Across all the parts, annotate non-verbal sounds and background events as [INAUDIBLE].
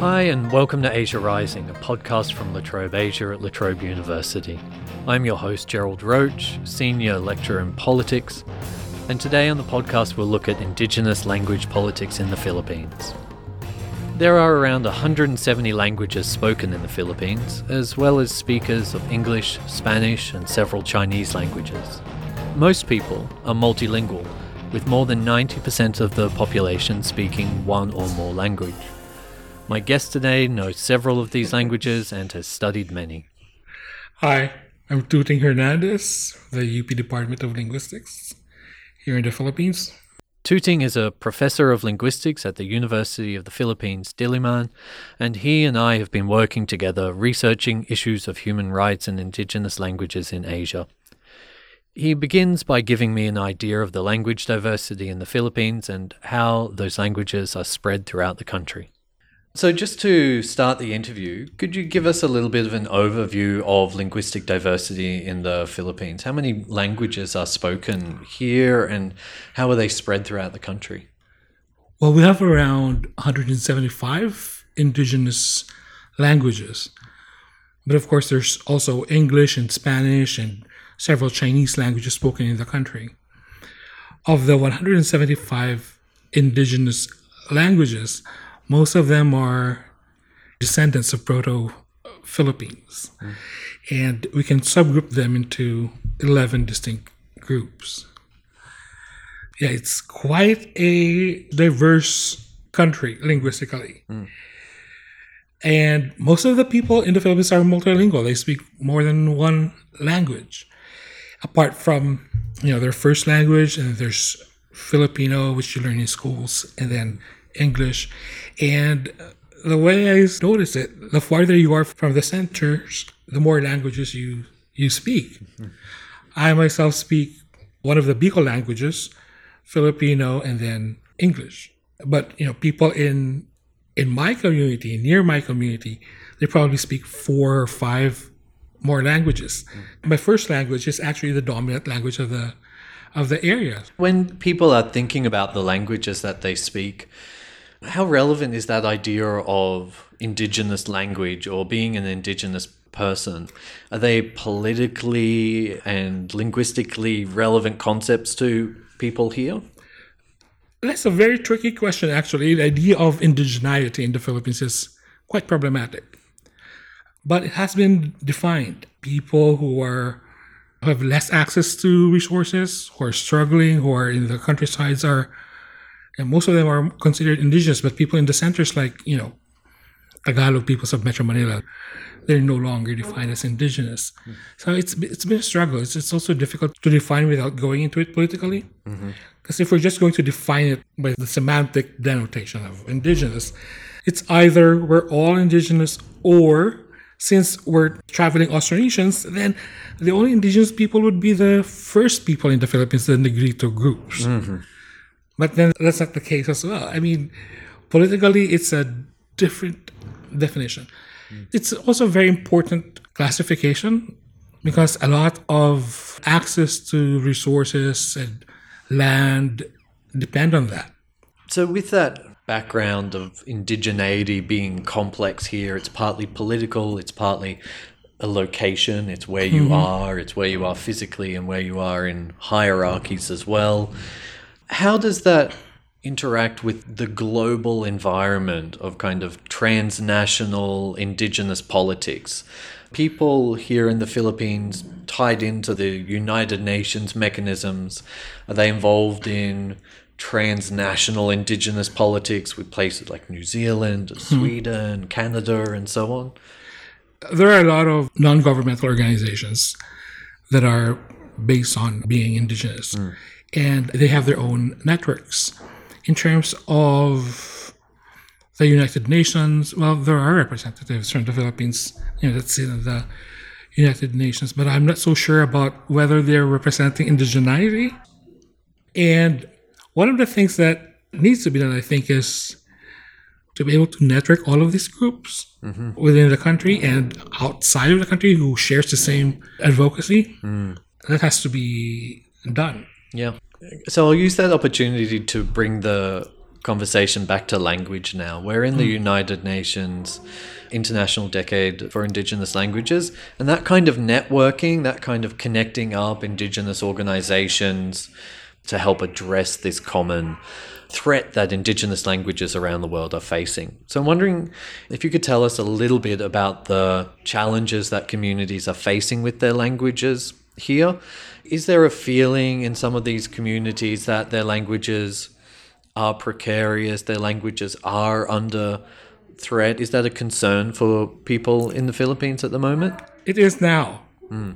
Hi, and welcome to Asia Rising, a podcast from La Trobe Asia at La Trobe University. I'm your host, Gerald Roche, Senior Lecturer in Politics, and today on the podcast we'll look at Indigenous language politics in the Philippines. There are around 170 languages spoken in the Philippines, as well as speakers of English, Spanish, and several Chinese languages. Most people are multilingual, with more than 90% of the population speaking one or more language. My guest today knows several of these languages and has studied many. Hi, I'm Tuting Hernandez, the UP Department of Linguistics here in the Philippines. Tuting is a professor of linguistics at the University of the Philippines, Diliman, and he and I have been working together researching issues of human rights and indigenous languages in Asia. He begins by giving me an idea of the language diversity in the Philippines and how those languages are spread throughout the country. So, just to start the interview, could you give us a little bit of an overview of linguistic diversity in the Philippines? How many languages are spoken here and how are they spread throughout the country? Well, we have around 175 indigenous languages. But of course, there's also English and Spanish and several Chinese languages spoken in the country. Of the 175 indigenous languages, most of them are descendants of Proto Philippines. Mm. And we can subgroup them into 11 distinct groups. Yeah, it's quite a diverse country linguistically. Mm. And most of the people in the Philippines are multilingual. They speak more than one language. Apart from, you know, their first language and there's Filipino, which you learn in schools, and then English. And the way I notice it, the farther you are from the centers, the more languages you you speak. Mm-hmm. [LAUGHS] I myself speak one of the Bicol languages, Filipino, and then English. But you know, people in in my community, near my community, they probably speak four or five more languages. Mm-hmm. My first language is actually the dominant language of the of the area. When people are thinking about the languages that they speak, how relevant is that idea of indigenous language or being an indigenous person? Are they politically and linguistically relevant concepts to people here? That's a very tricky question, actually. The idea of indigeneity in the Philippines is quite problematic. But it has been defined. People who are who have less access to resources, who are struggling, who are in the countrysides are and most of them are considered indigenous, but people in the centers, like, you know, Tagalog peoples of Metro Manila, they're no longer defined as indigenous. Mm-hmm. So it's it's been a struggle. It's, it's also difficult to define without going into it politically. Because mm-hmm. if we're just going to define it by the semantic denotation of indigenous, it's either we're all indigenous or since we're traveling Austronesians, then the only indigenous people would be the first people in the Philippines, the Negrito groups. Mm-hmm. But then that's not the case as well. I mean, politically, it's a different definition. Mm. It's also a very important classification because a lot of access to resources and land depend on that. So, with that background of indigeneity being complex here, it's partly political, it's partly a location, it's where you mm-hmm. are, it's where you are physically, and where you are in hierarchies as well. How does that interact with the global environment of kind of transnational indigenous politics? People here in the Philippines tied into the United Nations mechanisms, are they involved in transnational indigenous politics with places like New Zealand, hmm. Sweden, Canada, and so on? There are a lot of non governmental organizations that are based on being indigenous. Mm and they have their own networks. In terms of the United Nations, well, there are representatives from the Philippines, you know, that's in the United Nations, but I'm not so sure about whether they're representing indigeneity. And one of the things that needs to be done, I think, is to be able to network all of these groups mm-hmm. within the country and outside of the country who shares the same advocacy. Mm. That has to be done. Yeah. So I'll use that opportunity to bring the conversation back to language now. We're in the hmm. United Nations International Decade for Indigenous Languages, and that kind of networking, that kind of connecting up Indigenous organizations to help address this common threat that Indigenous languages around the world are facing. So I'm wondering if you could tell us a little bit about the challenges that communities are facing with their languages here. Is there a feeling in some of these communities that their languages are precarious, their languages are under threat? Is that a concern for people in the Philippines at the moment? It is now. Hmm.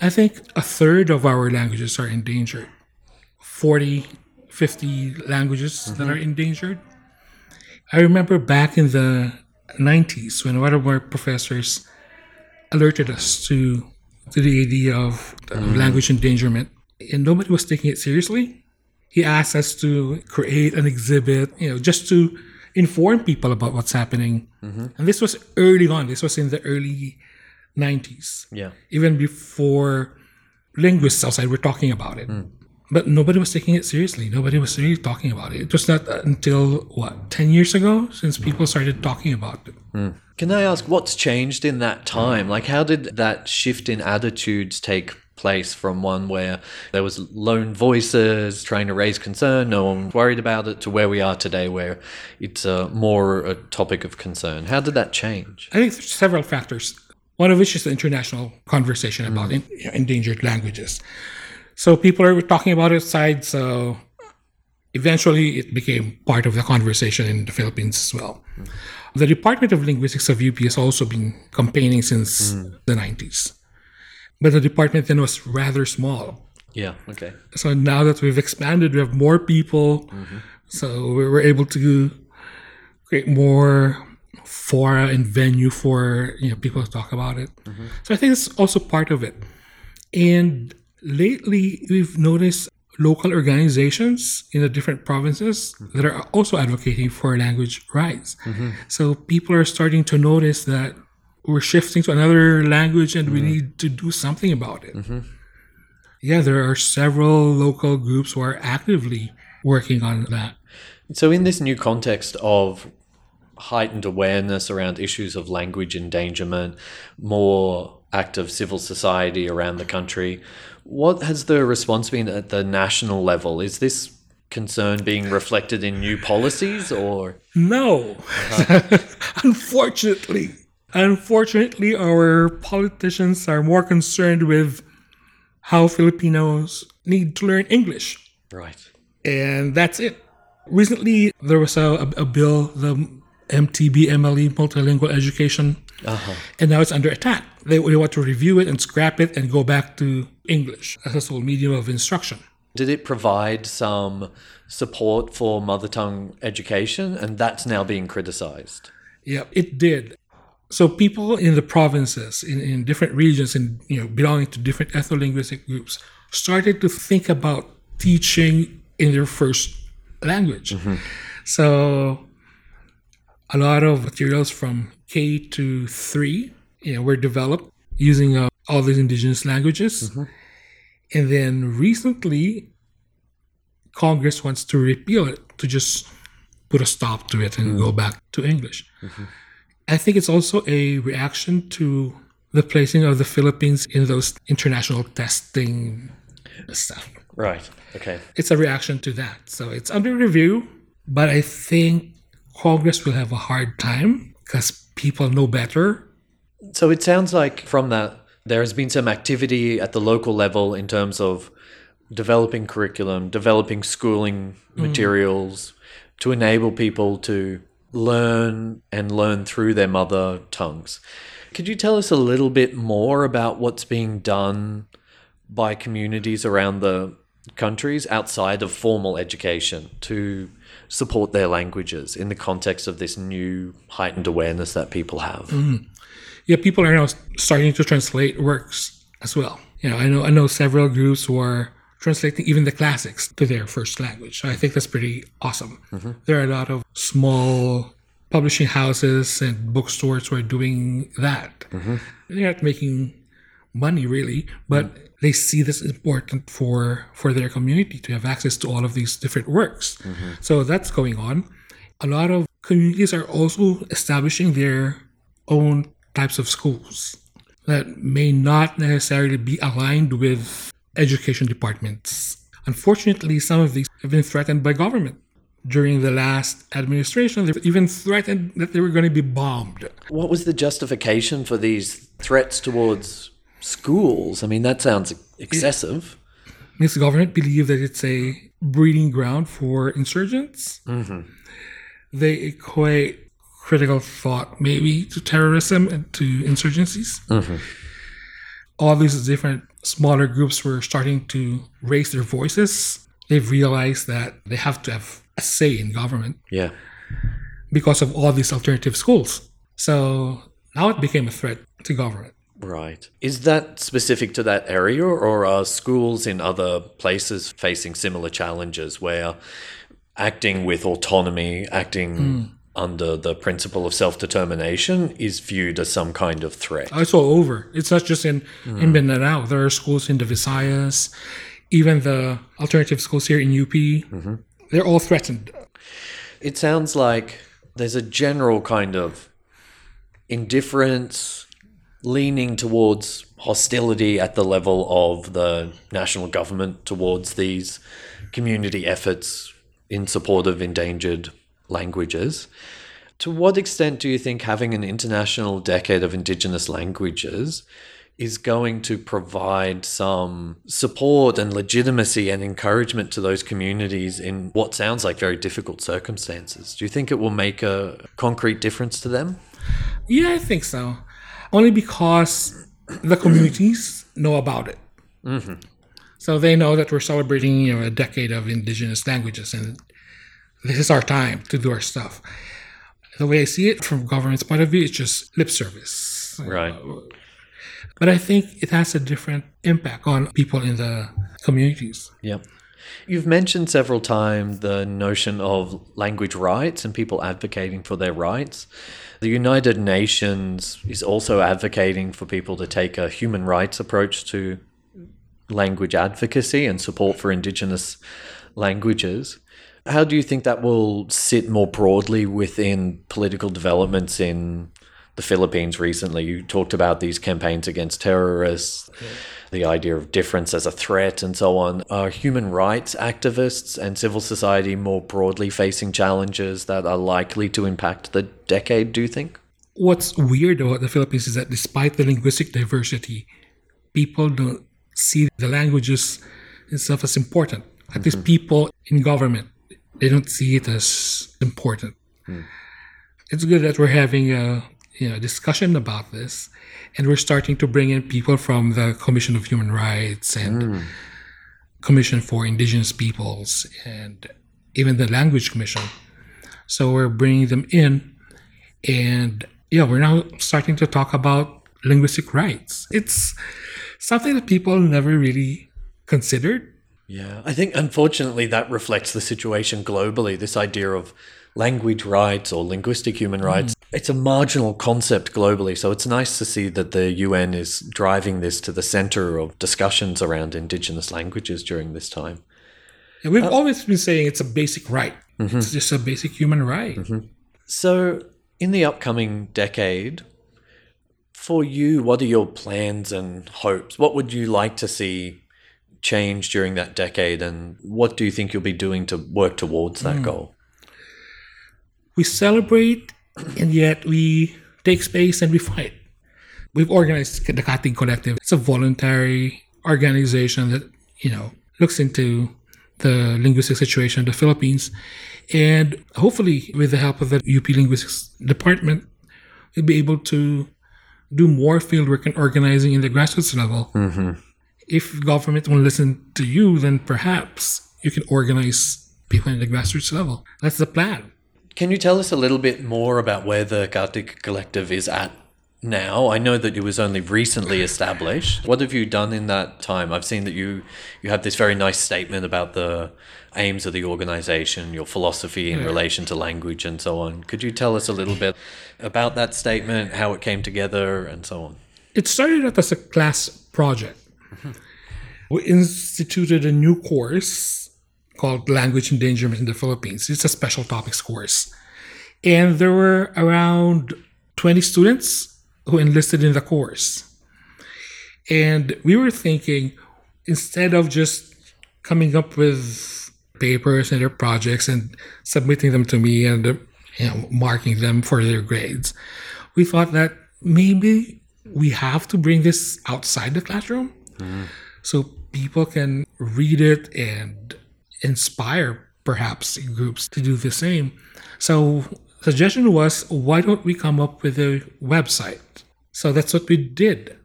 I think a third of our languages are endangered. 40, 50 languages that mm-hmm. are endangered. I remember back in the 90s when one of our professors alerted us to, to the idea of, of language endangerment, and nobody was taking it seriously. He asked us to create an exhibit, you know, just to inform people about what's happening. Mm-hmm. And this was early on. This was in the early 90s Yeah. even before linguists outside were talking about it. Mm. But nobody was taking it seriously. Nobody was really talking about it. It was not until, what, 10 years ago since people started talking about it. Can I ask what's changed in that time? Like, how did that shift in attitudes take place from one where there was lone voices trying to raise concern, no one worried about it, to where we are today, where it's uh, more a topic of concern? How did that change? I think there's several factors, one of which is the international conversation about en- endangered languages. So people are talking about it outside, so uh, eventually it became part of the conversation in the Philippines as well. The Department of Linguistics of UP has also been campaigning since mm. the 90s. But the department then was rather small. Yeah. Okay. So now that we've expanded, we have more people. Mm-hmm. So we were able to create more fora and venue for you know people to talk about it. Mm-hmm. So I think it's also part of it. And lately, we've noticed local organizations in the different provinces that are also advocating for language rights. Mm-hmm. So people are starting to notice that we're shifting to another language and we mm-hmm. need to do something about it. Mm-hmm. Yeah, there are several local groups who are actively working on that. So, in this new context of heightened awareness around issues of language endangerment, more active civil society around the country, what has the response been at the national level? Is this concern being reflected in new policies or? No, uh-huh. [LAUGHS] unfortunately. Unfortunately, our politicians are more concerned with how Filipinos need to learn English. Right. and that's it. Recently, there was a, a, bill, the MTB MLE, Multilingual Education, Uh-huh. and now it's under attack. They, they want to review it and scrap it and go back to English as a sole medium of instruction. Did it provide some support for mother tongue education? And that's now being criticized. Yeah, it did. So people in the provinces, in, in different regions, and you know, belonging to different ethno-linguistic groups, started to think about teaching in their first language. Mm-hmm. So a lot of materials from K to three, you know, were developed using uh, all these indigenous languages. Mm-hmm. And then recently, Congress wants to repeal it to just put a stop to it and go mm. back to English. Mm-hmm. I think it's also a reaction to the placing of the Philippines in those international testing stuff. Right. Okay. It's a reaction to that. So it's under review, but I think Congress will have a hard time because people know better. So it sounds like from that, there has been some activity at the local level in terms of developing curriculum, developing schooling mm. materials to enable people to learn and learn through their mother tongues. Could you tell us a little bit more about what's being done by communities around the countries outside of formal education to support their languages in the context of this new heightened awareness that people have? Mm. Yeah, people are now starting to translate works as well. You know, I know I know several groups who are translating even the classics to their first language. So I think that's pretty awesome. Mm-hmm. There are a lot of small publishing houses and bookstores who are doing that. Mm-hmm. They're not making money really, but mm. They see this important for for their community to have access to all of these different works. Mm-hmm. So that's going on. A lot of communities are also establishing their own types of schools that may not necessarily be aligned with education departments. Unfortunately, some of these have been threatened by government. During the last administration, they even threatened that they were going to be bombed. What was the justification for these threats towards schools? I mean, that sounds excessive. This government believe that it's a breeding ground for insurgents. Mm-hmm. They equate critical thought maybe to terrorism and to insurgencies. Mm-hmm. All these different smaller groups were starting to raise their voices. They've realized that they have to have a say in government Yeah. because of all these alternative schools. So now it became a threat to government. Right. Is that specific to that area, or are schools in other places facing similar challenges where acting with autonomy, acting hmm. under the principle of self determination, is viewed as some kind of threat? Oh, it's all over. It's not just in, hmm. in Mindanao. There are schools in the Visayas, even the alternative schools here in UP. Mm-hmm. They're all threatened. It sounds like there's a general kind of indifference leaning towards hostility at the level of the national government towards these community efforts in support of endangered languages. To what extent do you think having an international decade of indigenous languages is going to provide some support and legitimacy and encouragement to those communities in what sounds like very difficult circumstances? Do you think it will make a concrete difference to them? Yeah, I think so. Only because the communities know about it. Mm-hmm. So they know that we're celebrating, you know, a decade of indigenous languages, and this is our time to do our stuff. The way I see it from government's point of view, it's just lip service. Right. But I think it has a different impact on people in the communities. Yep. You've mentioned several times the notion of language rights and people advocating for their rights. The United Nations is also advocating for people to take a human rights approach to language advocacy and support for Indigenous languages. How do you think that will sit more broadly within political developments in the Philippines recently? You talked about these campaigns against terrorists, the idea of difference as a threat, and so on. Are human rights activists and civil society more broadly facing challenges that are likely to impact the decade, do you think? What's weird about the Philippines is that despite the linguistic diversity, people don't see the languages itself as important. At least mm-hmm. people in government, they don't see it as important. Hmm. It's good that we're having a you know discussion about this, and we're starting to bring in people from the Commission of Human Rights and hmm. Commission for Indigenous Peoples and even the Language Commission. So we're bringing them in, and yeah, we're now starting to talk about linguistic rights. It's something that people never really considered. Yeah, I think unfortunately that reflects the situation globally. This idea of language rights or linguistic human mm. rights, it's a marginal concept globally. So it's nice to see that the UN is driving this to the center of discussions around indigenous languages during this time. And we've uh, always been saying it's a basic right. Mm-hmm. It's just a basic human right. Mm-hmm. So, in the upcoming decade, for you, what are your plans and hopes? What would you like to see change during that decade, and what do you think you'll be doing to work towards that hmm. goal? We celebrate, and yet we take space and we fight. We've organized the Kating Collective. It's a voluntary organization that you know looks into the linguistic situation in the Philippines, and hopefully, with the help of the UP Linguistics Department, we'll be able to do more fieldwork and organizing in the grassroots level. Mm-hmm. If government won't listen to you, then perhaps you can organize people in the grassroots level. That's the plan. Can you tell us a little bit more about where the Kartik Collective is at now? I know that it was only recently established. What have you done in that time? I've seen that you you have this very nice statement about the aims of the organization, your philosophy in relation to language and so on. Could you tell us a little bit about that statement, how it came together and so on? It started out as a class project. We instituted a new course called Language Endangerment in the Philippines. It's a special topics course. And there were around 20 students who enlisted in the course. And we were thinking, instead of just coming up with papers and their projects and submitting them to me and you know, marking them for their grades, we thought that maybe we have to bring this outside the classroom so people can read it and inspire perhaps groups to do the same. So suggestion was why don't we come up with a website? So that's what we did.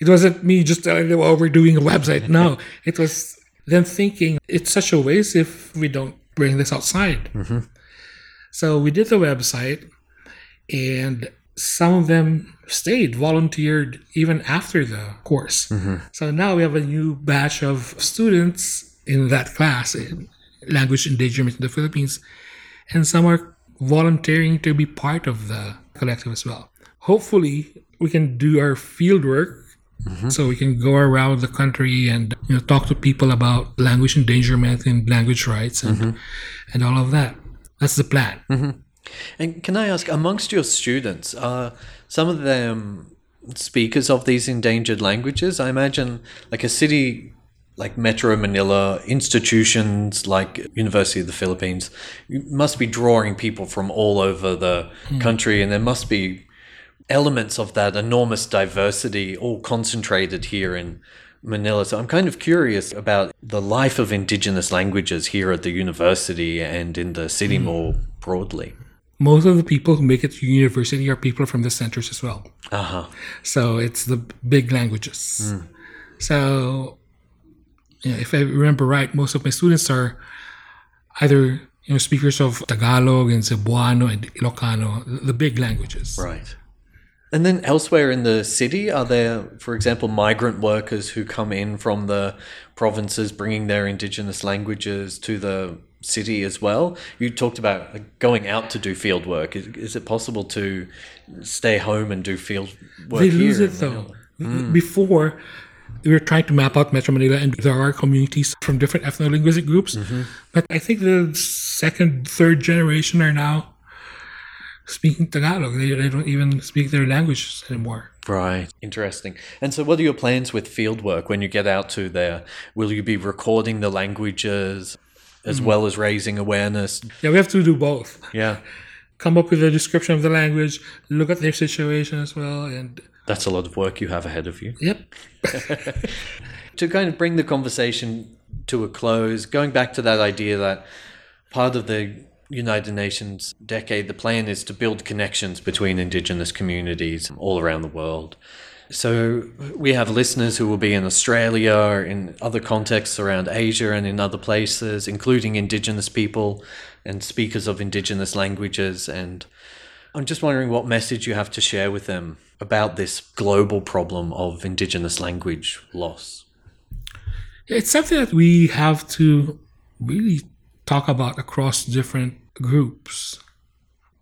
It wasn't me just telling them, oh, we're doing a website. No, [LAUGHS] it was them thinking it's such a waste if we don't bring this outside. Mm-hmm. So we did the website, and some of them stayed, volunteered even after the course. Mm-hmm. So now we have a new batch of students in that class in language endangerment in the Philippines, and some are volunteering to be part of the collective as well. Hopefully, we can do our field work mm-hmm. so we can go around the country and you know talk to people about language endangerment and language rights and mm-hmm. and all of that. That's the plan. And can I ask, amongst your students, are some of them speakers of these endangered languages? I imagine, like a city like Metro Manila, institutions like University of the Philippines, you must be drawing people from all over the hmm. country, and there must be elements of that enormous diversity all concentrated here in Manila. So I'm kind of curious about the life of indigenous languages here at the university and in the city hmm. more broadly. Most of the people who make it to university are people from the centers as well. Uh huh. So it's the big languages. So, you know, if I remember right, most of my students are either you know speakers of Tagalog and Cebuano and Ilocano, the big languages. Right. And then elsewhere in the city, are there, for example, migrant workers who come in from the provinces bringing their indigenous languages to the city as well? You talked about going out to do field work. Is, is it possible to stay home and do field work? They lose it though. Manila? Hmm. Before, we were trying to map out Metro Manila, and there are communities from different ethno-linguistic groups. Mm-hmm. But I think the second, third generation are now speaking Tagalog. They, they don't even speak their languages anymore. Right. Interesting. And so, what are your plans with field work when you get out to there? Will you be recording the languages as mm. well as raising awareness? Yeah, we have to do both. Yeah. [LAUGHS] Come up with a description of the language, look at their situation as well, and That's a lot of work you have ahead of you. yep. [LAUGHS] to kind of bring the conversation to a close, going back to that idea that part of the United Nations decade, the plan is to build connections between Indigenous communities all around the world. So we have listeners who will be in Australia, in other contexts around Asia, and in other places, including Indigenous people and speakers of Indigenous languages. And I'm just wondering what message you have to share with them about this global problem of Indigenous language loss. It's something that we have to really talk about across different groups.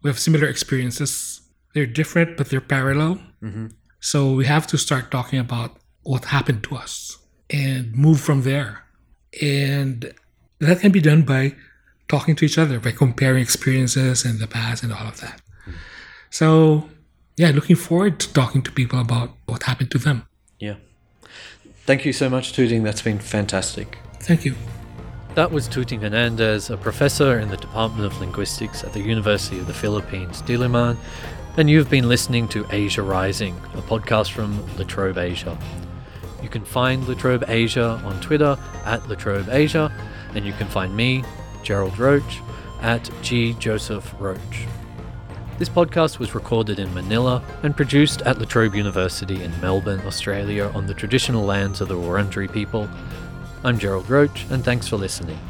We have similar experiences. They're different, but they're parallel. Mm-hmm. So we have to start talking about what happened to us and move from there. And that can be done by talking to each other, by comparing experiences in the past and all of that. So, yeah, looking forward to talking to people about what happened to them. Yeah. Thank you so much, Tuting. That's been fantastic. Thank you. That was Tuting Hernandez, a professor in the Department of Linguistics at the University of the Philippines, Diliman, and you've been listening to Asia Rising, a podcast from La Trobe Asia. You can find La Trobe Asia on Twitter at Latrobe Asia, and you can find me, Gerald Roche, at G. Joseph Roche. This podcast was recorded in Manila and produced at La Trobe University in Melbourne, Australia, on the traditional lands of the Wurundjeri people. I'm Gerald Roche, and thanks for listening.